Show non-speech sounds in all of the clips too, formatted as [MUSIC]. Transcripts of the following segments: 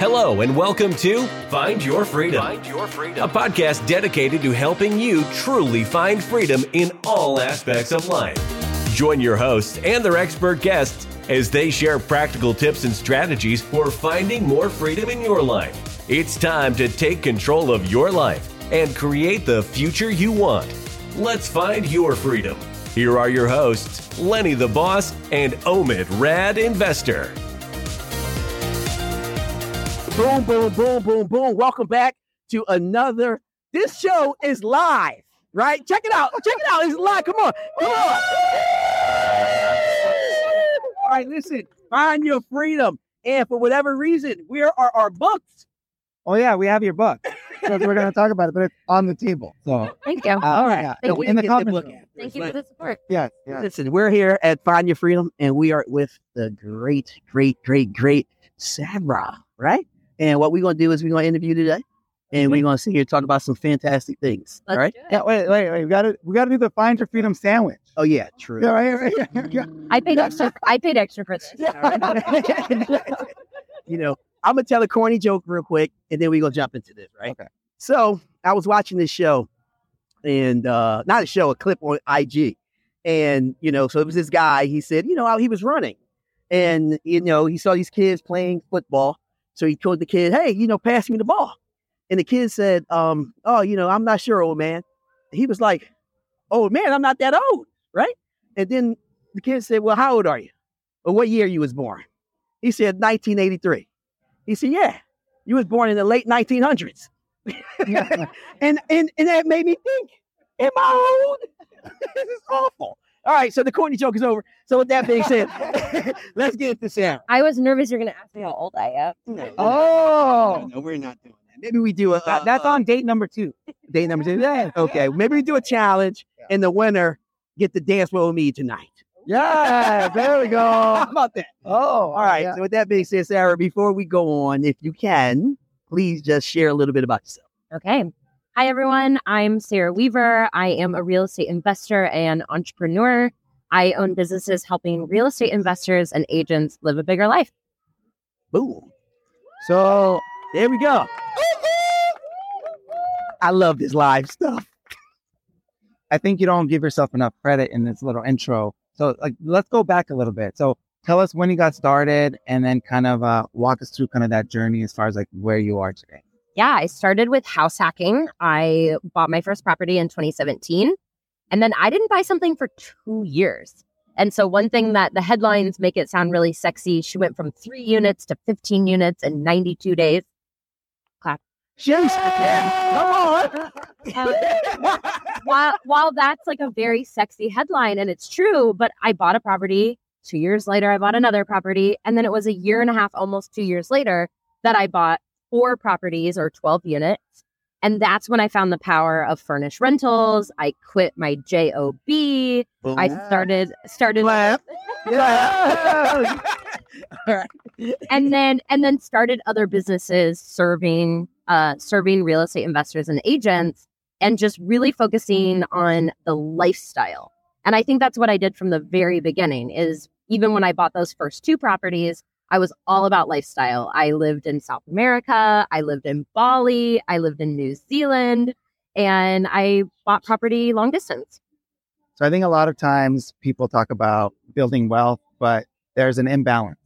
Hello, and welcome to Find Your Freedom, Find Your Freedom, a podcast dedicated to helping you truly find freedom in all aspects of life. Join your hosts and their expert guests as they share practical tips and strategies for finding more freedom in your life. It's time to take control of your life and create the future you want. Let's find your freedom. Here are your hosts, Lenny the Boss and Omid Rad Investor. Boom, boom, boom, boom, boom. Welcome back to another. This show is live, right? Check it out. Check it out. It's live. Come on. Come on. All right, listen. Find your freedom. And for whatever reason, where are our books? Oh yeah, we have your book. So we're going to talk about it, but it's on the table. So Thank you. uh, All right. yeah, Thank we in the get to conference look room. at it. Thank you for the support. Yes, yes. Listen, we're here at Find Your Freedom, and we are with the great, great, great, great Sabra, right? And what we're going to do is we're going to interview today, and we're going to sit here and talk about some fantastic things. Let's all right? do it. Yeah, wait, wait, wait. We got to we got to do the find your freedom sandwich. Oh, yeah, true. Yeah, right, right. yeah. I paid extra. I paid extra for this. [LAUGHS] you know, I'm gonna tell a corny joke real quick, and then we gonna jump into this, right? Okay. So I was watching this show, and uh not a show, a clip on IG, and you know, so it was this guy. He said, you know, how he was running, and you know, he saw these kids playing football, so he told the kid, hey, you know, pass me the ball, and the kid said, um, oh, you know, I'm not sure, old man. He was like, oh man, I'm not that old, right? And then the kid said, well, how old are you? Or what year you was born? He said 1983. He said, "Yeah, you was born in the late 1900s." [LAUGHS] [LAUGHS] and and and that made me think, "Am I old? [LAUGHS] this is awful." All right, so the corny joke is over. So with that being said, [LAUGHS] [LAUGHS] let's get into Sarah. I was nervous you're going to ask me how old I am. No, Oh, no, we're not doing that. Maybe we do a uh, that, a- that's a on date number two. Date number two. Yeah, [LAUGHS] okay. Maybe we do a challenge, and the winner get to dance with me tonight. Yeah, there we go. How about that? Oh, All right. yeah. So with that being said, Sarah, before we go on, if you can, please just share a little bit about yourself. Okay. Hi, everyone. I'm Sarah Weaver. I am a real estate investor and entrepreneur. I own businesses helping real estate investors and agents live a bigger life. Boom. So There we go. I love this live stuff. I think you don't give yourself enough credit in this little intro. So like let's go back a little bit. So tell us when you got started and then kind of uh, walk us through kind of that journey as far as like where you are today. Yeah, I started with house hacking. I bought my first property in 2017. And then I didn't buy something for two years. And so, one thing that the headlines make it sound really sexy she went from three units to 15 units in 92 days. Clap! Jeez. Come on. while, while that's like a very sexy headline and it's true, but I bought a property. Two years later, I bought another property. And then it was a year and a half, almost two years later, that I bought four properties or 12 units. And that's when I found the power of furnished rentals. I quit my JOB. I started started Clap. [LAUGHS] Yeah. [LAUGHS] All right. and then and then started other businesses serving uh serving real estate investors and agents and just really focusing on the lifestyle. And I think that's what I did from the very beginning is even when I bought those first two properties, I was all about lifestyle. I lived in South America, I lived in Bali, I lived in New Zealand, and I bought property long distance. So I think a lot of times people talk about building wealth, but there's an imbalance.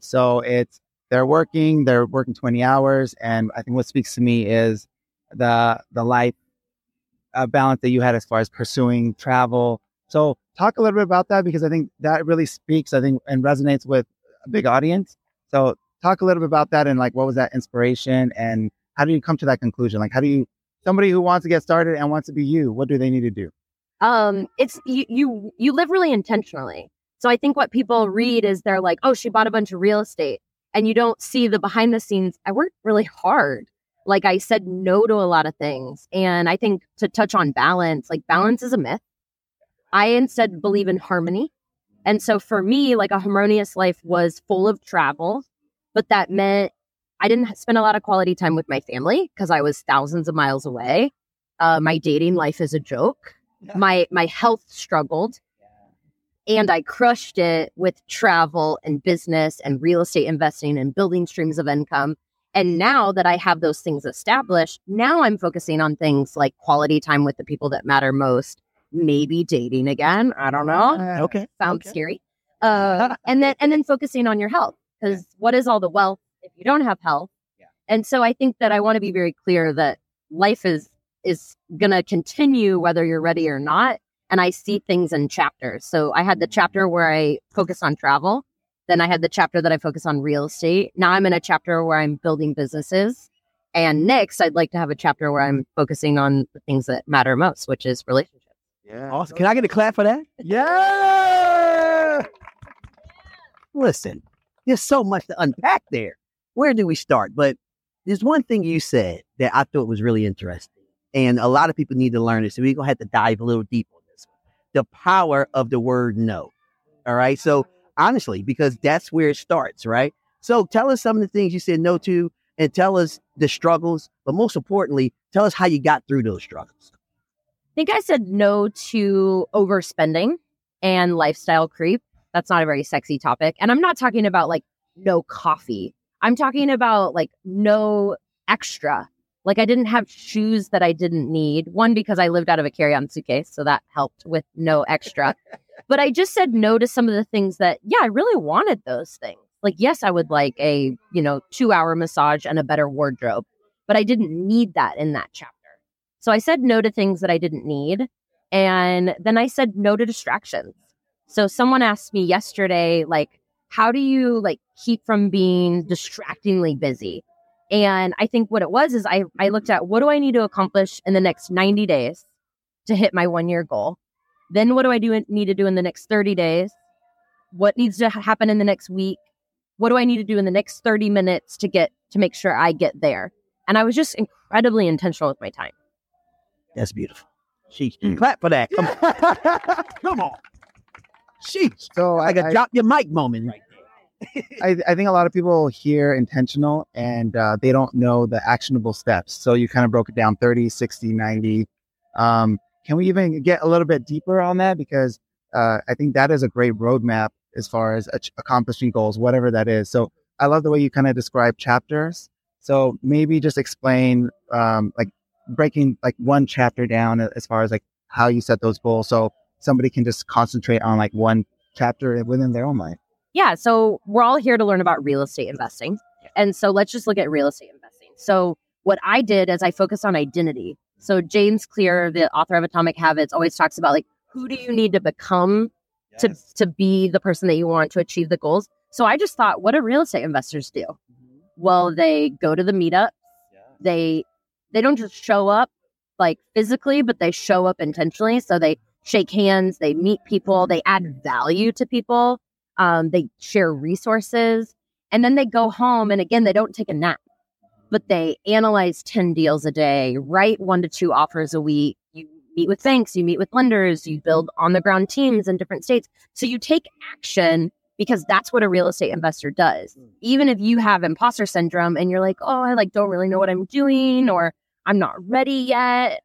So it's they're working, they're working 20 hours, and I think what speaks to me is the the life uh, balance that you had as far as pursuing travel. So talk a little bit about that because I think that really speaks, I think, and resonates with a big audience. So talk a little bit about that and like what was that inspiration and how do you come to that conclusion? Like how do you somebody who wants to get started and wants to be you, what do they need to do? um it's you you you live really intentionally. So i think what people read is they're like oh she bought a bunch of real estate. And you don't see the behind the scenes. I worked really hard. Like i said no to a lot of things. And i think to touch on balance like balance is a myth. I instead believe in harmony and so for me like a harmonious life was full of travel but that meant i didn't spend a lot of quality time with my family because i was thousands of miles away. Uh, my dating life is a joke. My my health struggled and I crushed it with travel and business and real estate investing and building streams of income. And now that I have those things established, now I'm focusing on things like quality time with the people that matter most, maybe dating again. I don't know. Okay. Sounds okay. scary. Uh, [LAUGHS] and then and then focusing on your health because what is all the wealth if you don't have health? Yeah. And so I think that I want to be very clear that life is is going to continue whether you're ready or not. And I see things in chapters. So I had the chapter where I focus on travel. Then I had the chapter that I focus on real estate. Now I'm in a chapter where I'm building businesses. And next, I'd like to have a chapter where I'm focusing on the things that matter most, which is relationships. Yeah. Awesome. Can I get a clap for that? Yeah. Listen, there's so much to unpack there. Where do we start? But there's one thing you said that I thought was really interesting. And a lot of people need to learn this. So we're going to have to dive a little deep on this one. The power of the word no. All right. So honestly, because that's where it starts, right? So tell us some of the things you said no to and tell us the struggles, but most importantly, tell us how you got through those struggles. I think I said no to overspending and lifestyle creep. That's not a very sexy topic. And I'm not talking about like no coffee. I'm talking about like no extra. Like I didn't have shoes that I didn't need. One, because I lived out of a carry on suitcase. So that helped with no extra. [LAUGHS] but I just said no to some of the things that, yeah, I really wanted those things. Like, yes, I would like a, you know, two hour massage and a better wardrobe, but I didn't need that in that chapter. So I said no to things that I didn't need. And then I said no to distractions. So someone asked me yesterday, like, how do you like keep from being distractingly busy? And I think what it was is I, I looked at what do I need to accomplish in the next 90 days to hit my one year goal? Then what do I do need to do in the next 30 days? What needs to happen in the next week? What do I need to do in the next 30 minutes to get to make sure I get there? And I was just incredibly intentional with my time. That's beautiful. Sheesh. Clap for that. Come on. [LAUGHS] Come on. Sheesh. So Like I, a I- drop your mic moment right there. I, I think a lot of people hear intentional and uh, they don't know the actionable steps. So you kind of broke it down 30, 60, 90. Um, can we even get a little bit deeper on that? Because uh, I think that is a great roadmap as far as ach- accomplishing goals, whatever that is. So I love the way you kind of describe chapters. So maybe just explain, um, like breaking like one chapter down as far as like how you set those goals. So somebody can just concentrate on like one chapter within their own life. Yeah. So we're all here to learn about real estate investing. And so let's just look at real estate investing. So what I did is I focused on identity. So James Clear, the author of Atomic Habits, always talks about like who do you need to become to to be the person that you want to achieve the goals. So I just thought, what do real estate investors do? Mm-hmm. Well, they go to the meetup. They they don't just show up like physically, but they show up intentionally. So they shake hands, they meet people, they add value to people, um, they share resources, and then they go home. And again, they don't take a nap, but they analyze 10 deals a day, write one to two offers a week. You meet with banks, you meet with lenders, you build on the ground teams in different states. So you take action because that's what a real estate investor does. Even if you have imposter syndrome and you're like, oh, I like don't really know what I'm doing or I'm not ready yet.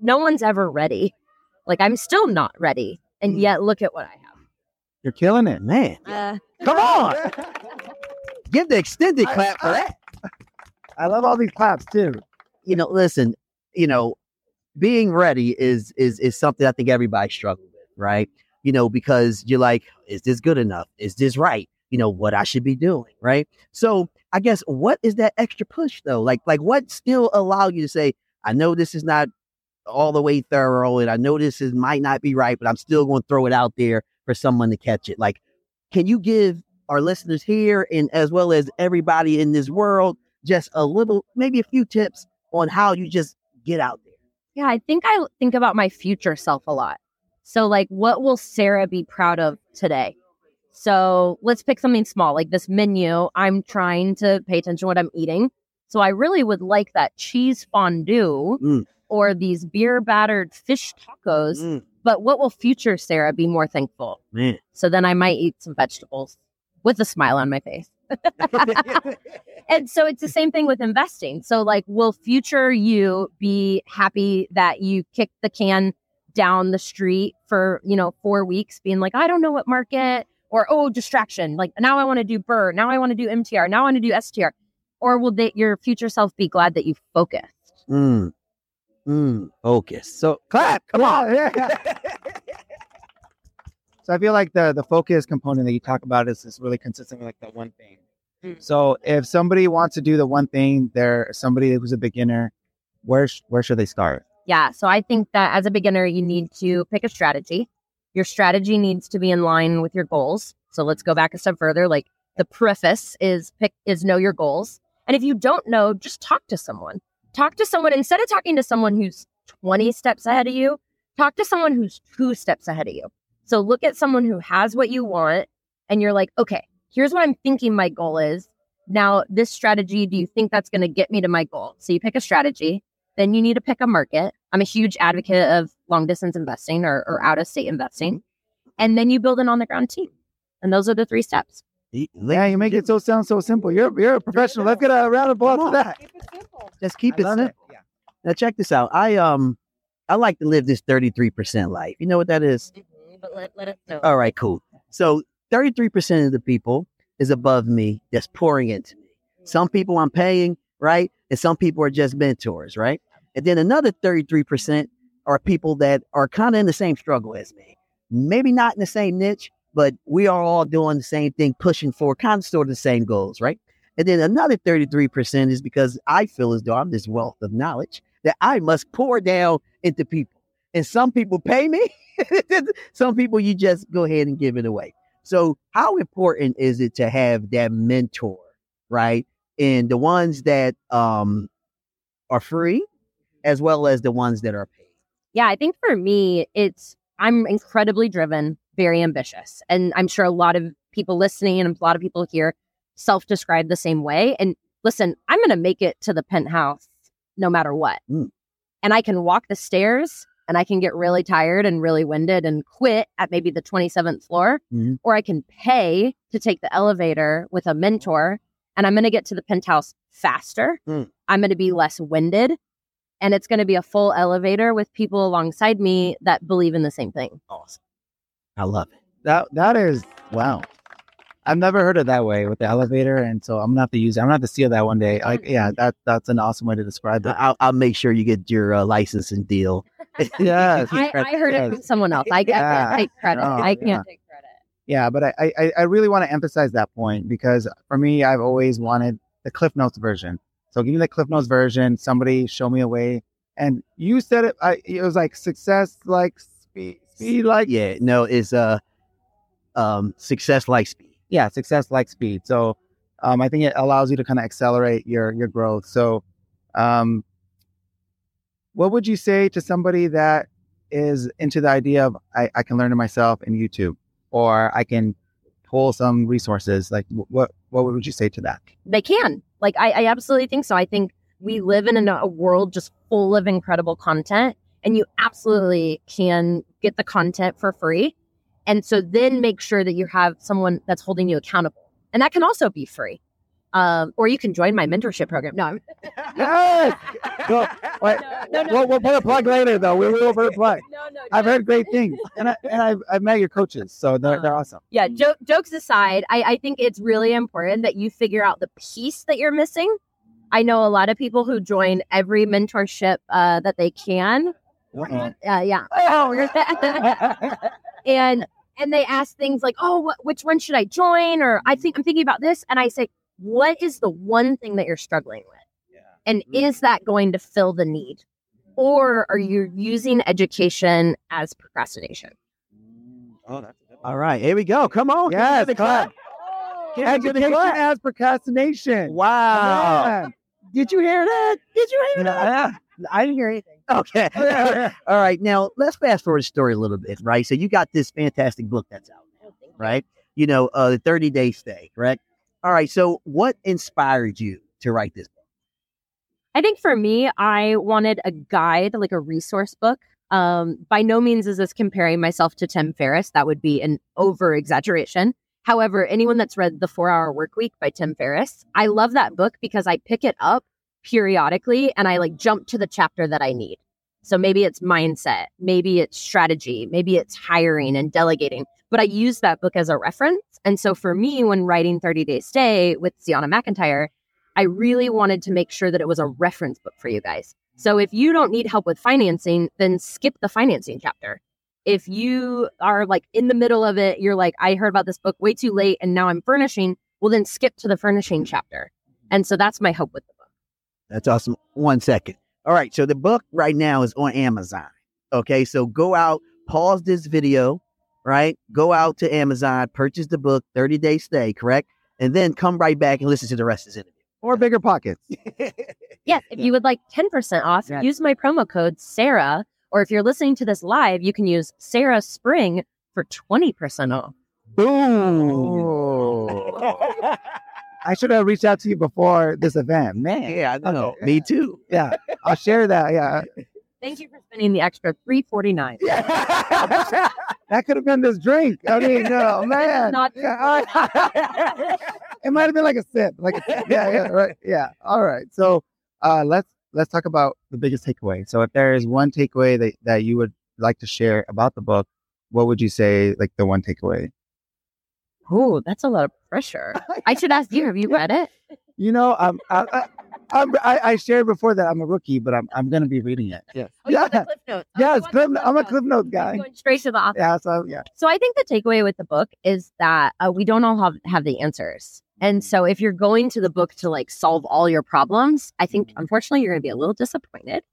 No one's ever ready. Like I'm still not ready. And yet look at what I have. You're killing it. Man. Uh, come on. [LAUGHS] Give the extended clap for that. I love all these claps too. You know, listen, you know, being ready is is is something I think everybody struggles with, right? You know, because you're like, is this good enough? Is this right? You know, what I should be doing, right? So I guess what is that extra push though? Like, like what still allow you to say, I know this is not all the way thorough, and I know this is might not be right, but I'm still going to throw it out there for someone to catch it. Like, can you give our listeners here and as well as everybody in this world just a little, maybe a few tips on how you just get out there? Yeah, I think I think about my future self a lot. So, like, what will Sarah be proud of today? So, let's pick something small, like this menu. I'm trying to pay attention to what I'm eating. So, I really would like that cheese fondue Mm. or these beer battered fish tacos. Mm, But what will future Sarah be more thankful? man. So, then I might eat some vegetables with a smile on my face. [LAUGHS] And so it's the same thing with investing. So like will future you be happy that you kicked the can down the street for, you know, 4 weeks being like I don't know what market or oh distraction. Like now I want to do BRRRR, now I want to do MTR, now I want to do STR. or will they, your future self be glad that you focused? Mm. Mm. Focus. So clap. Come on. Yeah. [LAUGHS] so I feel like the the focus component that you talk about is, is really consistent with like the one thing. Mm. So if somebody wants to do the one thing, they're somebody who's a beginner, where sh- where should they start? Yeah. So I think that as a beginner, you need to pick a strategy. Your strategy needs to be in line with your goals. So let's go back a step further. Like the preface is pick is know your goals. And if you don't know, just talk to someone. Talk to someone instead of talking to someone who's 20 steps ahead of you, talk to someone who's two steps ahead of you. So look at someone who has what you want and you're like, okay, here's what I'm thinking my goal is. Now, this strategy, do you think that's going to get me to my goal? So you pick a strategy, then you need to pick a market. I'm a huge advocate of long distance investing or, or out of state investing. And then you build an on the ground team. And those are the three steps. Yeah, you make it so sound so simple. You're you're a professional. Let's get a round of applause for that. Just keep I it love simple. Yeah. Now check this out. I um I like to live this 33% life. You know what that is? But let, let us know. All right, cool. So 33% of the people is above me that's pouring into me. Some people I'm paying, right? And some people are just mentors, right? And then another 33% are people that are kind of in the same struggle as me. Maybe not in the same niche, but we are all doing the same thing, pushing for kind of sort of the same goals, right? And then another 33% is because I feel as though I'm this wealth of knowledge that I must pour down into people. And some people pay me, [LAUGHS] some people you just go ahead and give it away. So, how important is it to have that mentor, right? And the ones that um, are free, as well as the ones that are paid. Yeah, I think for me, it's I'm incredibly driven, very ambitious. And I'm sure a lot of people listening and a lot of people here self describe the same way. And listen, I'm going to make it to the penthouse no matter what. Mm. And I can walk the stairs and I can get really tired and really winded and quit at maybe the 27th floor, Mhm. or I can pay to take the elevator with a mentor and I'm going to get to the penthouse faster. Mm. I'm going to be less winded and it's going to be a full elevator with people alongside me that believe in the same thing. Awesome. I love it. That that is wow. I've never heard it that way with the elevator, and so I'm gonna have to use it. I'm gonna have to steal that one day. Like, yeah, that that's an awesome way to describe it. I'll, I'll make sure you get your uh, licensing deal. yeah, [LAUGHS] I, I heard it from someone else. I, I Yeah. can't take credit. No, I can't yeah. Yeah, but I, I, I really want to emphasize that point because for me, I've always wanted the Cliff Notes version. So give me the Cliff Notes version. Somebody show me a way. And you said it. I, it was like success, like speed, speed, like yeah, no, it's uh, um, success like speed. yeah, success like speed. So um, I think it allows you to kind of accelerate your your growth. So, um, what would you say to somebody that is into the idea of I, I can learn it myself in YouTube, or I can pull some resources? Like, what what would you say to that? They can. Like, I, I absolutely think so. I think we live in a, a world just full of incredible content, and you absolutely can get the content for free. And so then make sure that you have someone that's holding you accountable. And that can also be free. Um, or you can join my mentorship program. No, I'm, [LAUGHS] Yes. Well, wait, no, no. We'll, we'll put a plug later, though. We will put a plug. no, no. I've heard great things, and I and I've, I've met your coaches, so they're they're awesome. yeah, jo- jokes aside, I, I think it's really important that you figure out the piece that you're missing. I know a lot of people who join every mentorship uh, that they can. Uh-oh. Uh, yeah. [LAUGHS] and and they ask things like, "Oh, wh- which one should I join?" Or I think I'm thinking about this, and I say, "What is the one thing that you're struggling with? And mm-hmm. is that going to fill the need, mm-hmm. or are you using education as procrastination?" Mm, oh, that's All right, here we go. Come on. Yes, Give me the clap. Oh. Give Education clap. as procrastination. Wow. Yeah. Did you hear that? Did you hear that? I didn't hear anything. Okay. [LAUGHS] All right. Now let's fast forward the story a little bit, right? So you got this fantastic book that's out oh, now, right? You know, uh, the 30 day stay, correct? All right. So what inspired you to write this book? I think for me, I wanted a guide, like a resource book. Um, by no means is this comparing myself to Tim Ferriss. That would be an over exaggeration. However, anyone that's read The Four Hour Work Week by Tim Ferriss, I love that book because I pick it up periodically and I like jump to the chapter that I need. So maybe it's mindset, maybe it's strategy, maybe it's hiring and delegating, but I use that book as a reference. And so for me, when writing 30 Day Stay with Zeona McIntyre, I really wanted to make sure that it was a reference book for you guys. So if you don't need help with financing, then skip the financing chapter. If you are like in the middle of it, you're like, I heard about this book way too late and now I'm furnishing, well, then skip to the furnishing chapter. And so that's my hope with the book. That's awesome. One second. All right. So the book right now is on Amazon. Okay. So go out, pause this video, right? Go out to Amazon, purchase the book, 30 day stay, correct? And then come right back and listen to the rest of this interview. Or BiggerPockets. [LAUGHS] Yes, if you would like 10% off, Yeah. use my promo code Sarah. Or if you're listening to this live, you can use Sarah Spring for 20% off. Boom. [LAUGHS] I should have reached out to you before this event. Man. yeah, I know. Okay. Me too. Yeah. I'll share that. Yeah. Thank you for spending the extra 349 [LAUGHS] that could have been this drink. I mean, no, [LAUGHS] man. Not- [LAUGHS] it might have been like a sip. Like a sip. Yeah, yeah, right. Yeah. All right. So uh let's let's talk about the biggest takeaway. So if there is one takeaway that, that you would like to share about the book, what would you say like the one takeaway? Oh, that's a lot of pressure. I should ask you, have you [LAUGHS] read it? You know, um, I, I, I'm, I, I shared before that I'm a rookie, but I'm I'm gonna be reading it. Yeah, Oh, yeah, Cliff Notes. Oh, yeah. you It's want the Cliff, I'm a Cliff Notes guy. Going straight to the author. Yeah, so yeah. So I think the takeaway with the book is that uh, we don't all have, have the answers. And so if you're going to the book to like solve all your problems, I think unfortunately you're going to be a little disappointed.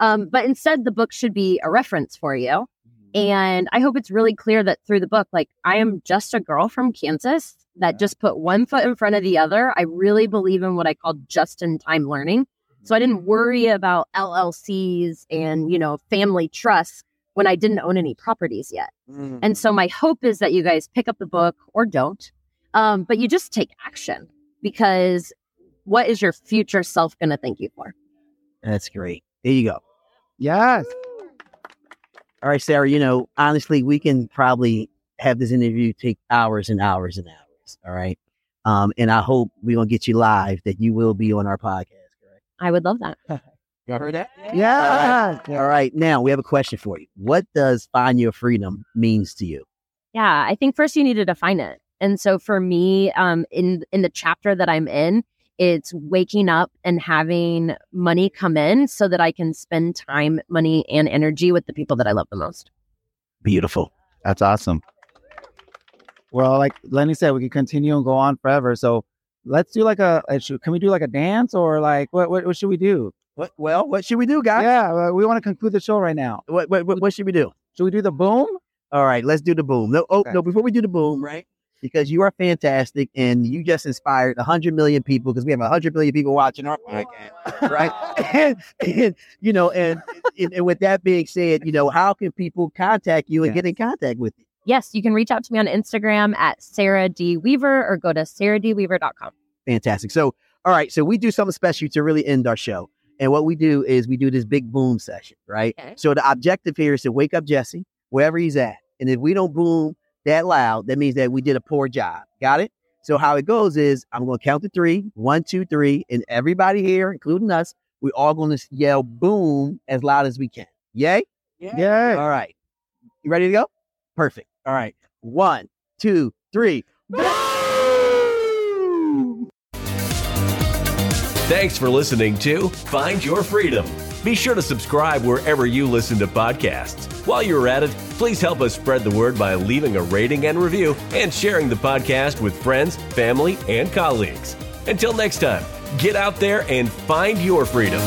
Um, but instead, the book should be a reference for you. Mm-hmm. And I hope it's really clear that through the book, like I am just a girl from Kansas that just put one foot in front of the other. I really believe in what I call just in time learning. So I didn't mm-hmm. worry about LLCs and, you know, family trusts when I didn't own any properties yet. Mm-hmm. And so my hope is that you guys pick up the book or don't, um, but you just take action because what is your future self going to thank you for? That's great. There you go. Yes. All right, Sarah, you know, honestly, we can probably have this interview take hours and hours and hours. All right. Um, and I hope we're going to get you live that you will be on our podcast. Correct. I would love that. [LAUGHS] Y'all heard that? Yeah. All right. Now we have a question for you. What does find your freedom means to you? Yeah, I think first you need to define it. And so for me, um, in in the chapter that I'm in, it's waking up and having money come in so that I can spend time, money, and energy with the people that I love the most. Beautiful. That's awesome. Well, like Lenny said, we can continue and go on forever. So let's do like a, a can we do like a dance or like what what, what should we do? What? Well, what should we do, guys? Yeah, uh, we want to conclude the show right now. What, what, what, what should we do? Should we do the boom? All right, let's do the boom. No, oh Okay. no, before we do the boom, right? Because you are fantastic and you just inspired 100 million people because we have 100 million people watching our podcast, right? [LAUGHS] and, and, you know, and, and, and with that being said, you know, how can people contact you and get in contact with you? Yes, you can reach out to me on Instagram at Sarah D. Weaver or go to sarahdweaver.com. Fantastic. So, all right, so we do something special to really end our show. And what we do is we do this big boom session, right? Okay. So the objective here is to wake up Jesse wherever he's at. And if we don't boom that loud, that means that we did a poor job. Got it? So how it goes is I'm going to count to three, one, two, three, and everybody here, including us, we're all going to yell boom as loud as we can. Yay? Yeah. All right. You ready to go? Perfect. All right. One, two, three. Thanks for listening to Find Your Freedom. Be sure to subscribe wherever you listen to podcasts. While you're at it, please help us spread the word by leaving a rating and review and sharing the podcast with friends, family, and colleagues. Until next time, get out there and find your freedom.